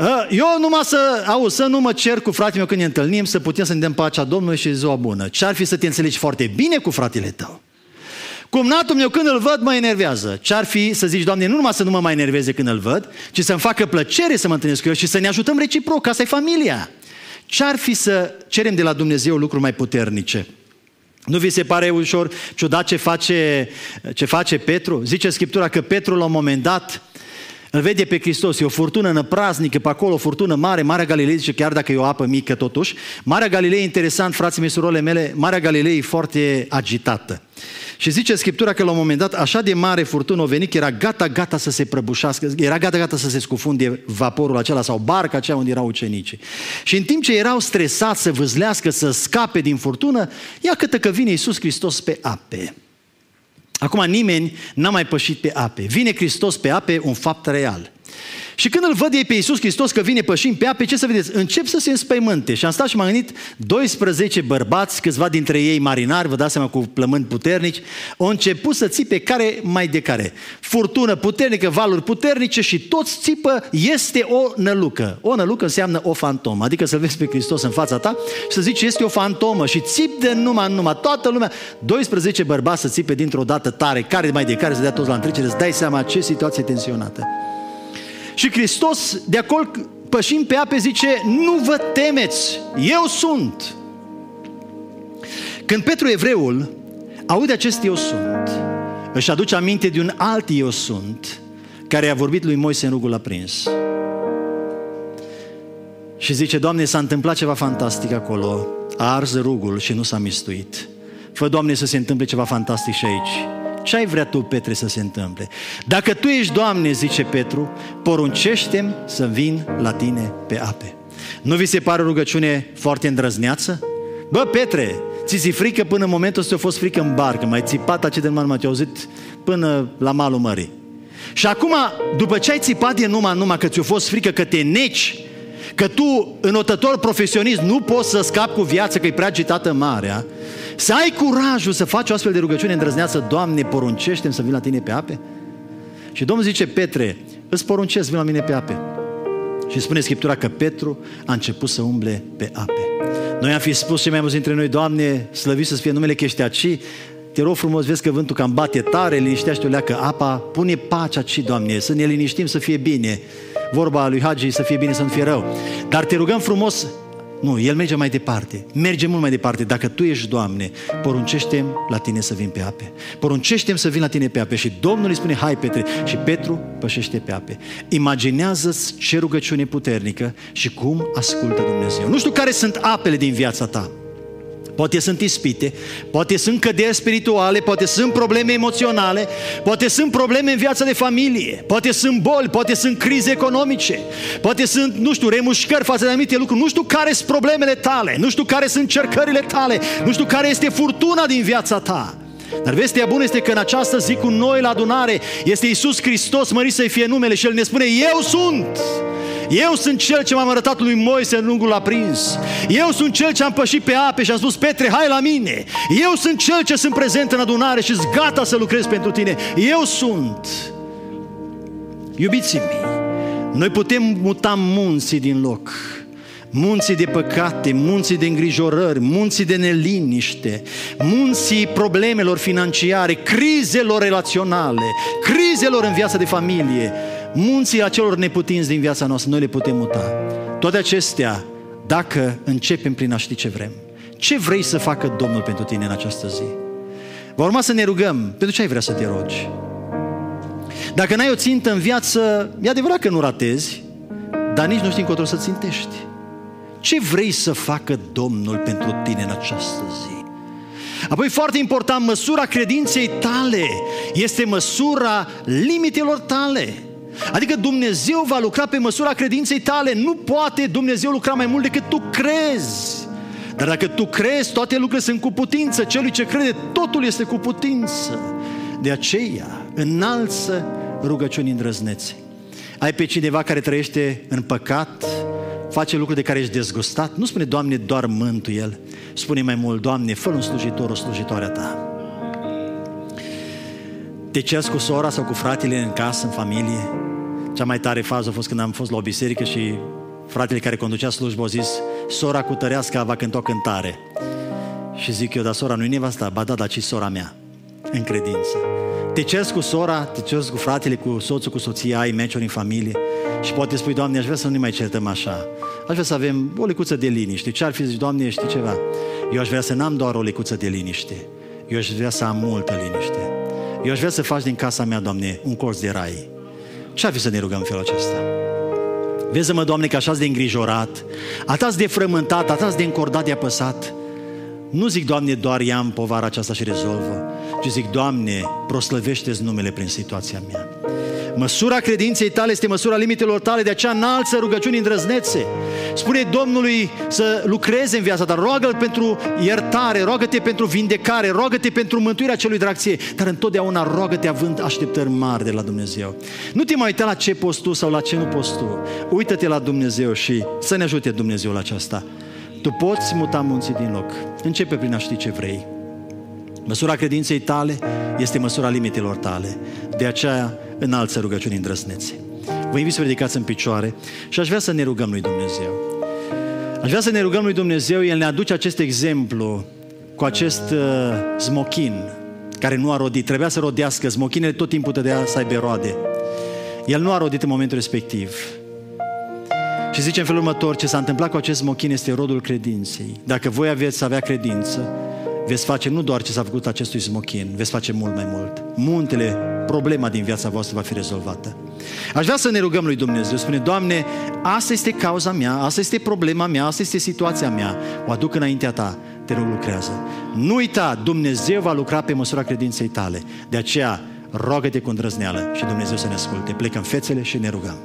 Uh, eu numai să, auzi, să nu mă cer cu fratele meu când ne întâlnim, să putem să ne dăm pacea Domnului și ziua bună. Ce-ar fi să te înțelegi foarte bine cu fratele tău? Cumnatul meu când îl văd mă enervează. Ce-ar fi să zici, Doamne, nu numai să nu mă mai enerveze când îl văd, ci să-mi facă plăcere să mă întâlnesc cu el și să ne ajutăm reciproc, asta e familia. Ce-ar fi să cerem de la Dumnezeu lucruri mai puternice? Nu vi se pare ușor ciudat ce face, ce face Petru? Zice Scriptura că Petru la un moment dat îl vede pe Hristos, e o furtună năpraznică pe acolo, o furtună mare, Marea Galilei, zice chiar dacă e o apă mică totuși. Marea Galilei, interesant, frații mei, surorile mele, Marea Galilei e foarte agitată. Și zice Scriptura că la un moment dat așa de mare furtună a venit că era gata, gata să se prăbușească, era gata, gata să se scufunde vaporul acela sau barca aceea unde erau ucenicii. Și în timp ce erau stresați să vâzlească, să scape din furtună, ia câtă că vine Iisus Hristos pe ape. Acum nimeni n-a mai pășit pe ape. Vine Hristos pe ape, un fapt real. Și când îl văd ei pe Iisus Hristos că vine pășind pe ape, ce să vedeți? Încep să se înspăimânte. Și am stat și m-am gândit, 12 bărbați, câțiva dintre ei marinari, vă dați seama cu plămâni puternici, au început să țipe care mai de care. Furtună puternică, valuri puternice și toți țipă, este o nălucă. O nălucă înseamnă o fantomă, adică să vezi pe Hristos în fața ta și să zici este o fantomă și țip de numai în numai, toată lumea. 12 bărbați să țipe dintr-o dată tare, care mai de care să dea toți la întrecere, îți dai seama ce situație tensionată. Și Hristos de acolo pășind pe ape zice, nu vă temeți, eu sunt. Când Petru Evreul aude acest eu sunt, își aduce aminte de un alt eu sunt, care a vorbit lui Moise în rugul aprins. Și zice, Doamne, s-a întâmplat ceva fantastic acolo, a ars rugul și nu s-a mistuit. Fă, Doamne, să se întâmple ceva fantastic și aici. Ce ai vrea tu, Petre, să se întâmple? Dacă tu ești, Doamne, zice Petru, poruncește să vin la tine pe ape. Nu vi se pare o rugăciune foarte îndrăzneață? Bă, Petre, ți ți frică până în momentul ăsta a fost frică în barcă, mai țipat acest de numai te auzit până la malul mării. Și acum, după ce ai țipat de numai, numai că ți-a fost frică că te neci, că tu, înotător profesionist, nu poți să scapi cu viața, că e prea agitată marea, să ai curajul să faci o astfel de rugăciune îndrăzneață, Doamne, poruncește să vin la tine pe ape? Și Domnul zice, Petre, îți poruncesc, vin la mine pe ape. Și spune Scriptura că Petru a început să umble pe ape. Noi am fi spus ce mai mulți dintre noi, Doamne, slăvit să fie numele că ești aici, te rog frumos, vezi că vântul cam bate tare, liniștește o leacă apa, pune pacea aici, Doamne, să ne liniștim, să fie bine. Vorba lui Hagi, să fie bine, să nu fie rău. Dar te rugăm frumos, nu, El merge mai departe. Merge mult mai departe. Dacă Tu ești, Doamne, poruncește la Tine să vin pe ape. poruncește să vin la Tine pe ape. Și Domnul îi spune, hai Petre. Și Petru pășește pe ape. Imaginează-ți ce rugăciune puternică și cum ascultă Dumnezeu. Nu știu care sunt apele din viața ta. Poate sunt ispite, poate sunt căderi spirituale, poate sunt probleme emoționale, poate sunt probleme în viața de familie, poate sunt boli, poate sunt crize economice, poate sunt, nu știu, remușcări față de anumite lucruri. Nu știu care sunt problemele tale, nu știu care sunt cercările tale, nu știu care este furtuna din viața ta. Dar vestea bună este că în această zi cu noi la adunare este Iisus Hristos, mărit să-i fie numele și El ne spune, Eu sunt! Eu sunt cel ce m-am arătat lui Moise în lungul aprins. Eu sunt cel ce am pășit pe ape și am spus, Petre, hai la mine. Eu sunt cel ce sunt prezent în adunare și sunt gata să lucrez pentru tine. Eu sunt. Iubiții mei, noi putem muta munții din loc. Munții de păcate, munții de îngrijorări, munții de neliniște, munții problemelor financiare, crizelor relaționale, crizelor în viața de familie, munții acelor neputinți din viața noastră, noi le putem muta. Toate acestea, dacă începem prin a ști ce vrem. Ce vrei să facă Domnul pentru tine în această zi? Va urma să ne rugăm. Pentru ce ai vrea să te rogi? Dacă n-ai o țintă în viață, e adevărat că nu ratezi, dar nici nu știi încotro să țintești. Ce vrei să facă Domnul pentru tine în această zi? Apoi, foarte important, măsura credinței tale este măsura limitelor tale. Adică Dumnezeu va lucra pe măsura credinței tale. Nu poate Dumnezeu lucra mai mult decât tu crezi. Dar dacă tu crezi, toate lucrurile sunt cu putință. Celui ce crede, totul este cu putință. De aceea, înalță rugăciuni îndrăznețe. Ai pe cineva care trăiește în păcat, face lucruri de care ești dezgustat, nu spune, Doamne, doar mântuie-l. Spune mai mult, Doamne, fă un slujitor, o slujitoare a Ta. Te ceri cu sora sau cu fratele în casă, în familie, Cea mai tare fază a fost când am fost la o biserică și fratele care conducea slujba a zis sora cu tăreasca va cânta o cântare. Și zic eu, dar sora nu e nevasta, ba da, dar ci sora mea, în credință. Te ceri cu sora, te ceri cu fratele, cu soțul, cu soția, ai meciuri în familie și poate spui, Doamne, aș vrea să nu ne mai certăm așa. Aș vrea să avem o lecuță de liniște. Ce ar fi zis, Doamne, știi ceva? Eu aș vrea să n-am doar o lecuță de liniște. Eu aș vrea să am multă liniște. Eu aș vrea să faci din casa mea, Doamne, un colț de rai. Ce ar fi să ne rugăm în felul acesta? Vezi-mă, Doamne, că așa de îngrijorat, atât de frământat, atât de încordat, de apăsat. Nu zic, Doamne, doar ia-mi povara aceasta și rezolvă, ci zic, Doamne, proslăvește-ți numele prin situația mea. Măsura credinței tale este măsura limitelor tale, de aceea înalță rugăciuni îndrăznețe. Spune Domnului să lucreze în viața ta, roagă pentru iertare, roagă-te pentru vindecare, roagă-te pentru mântuirea celui dragție, dar întotdeauna roagă-te având așteptări mari de la Dumnezeu. Nu te mai uita la ce poți tu sau la ce nu poți tu. Uită-te la Dumnezeu și să ne ajute Dumnezeu la aceasta. Tu poți muta munții din loc. Începe prin a ști ce vrei. Măsura credinței tale este măsura limitelor tale. De aceea înalță rugăciuni îndrăsnețe. Vă invit să vă ridicați în picioare și aș vrea să ne rugăm lui Dumnezeu. Aș vrea să ne rugăm lui Dumnezeu, El ne aduce acest exemplu cu acest uh, smochin care nu a rodit. Trebuia să rodească, smochinele tot timpul tădea să aibă roade. El nu a rodit în momentul respectiv. Și zice în felul următor, ce s-a întâmplat cu acest smochin este rodul credinței. Dacă voi aveți să avea credință, veți face nu doar ce s-a făcut acestui smochin, veți face mult mai mult. Muntele, problema din viața voastră va fi rezolvată. Aș vrea să ne rugăm lui Dumnezeu. Spune, Doamne, asta este cauza mea, asta este problema mea, asta este situația mea. O aduc înaintea Ta, te rog, lucrează. Nu uita, Dumnezeu va lucra pe măsura credinței tale. De aceea, rogă-te cu îndrăzneală și Dumnezeu să ne asculte. Plecăm fețele și ne rugăm.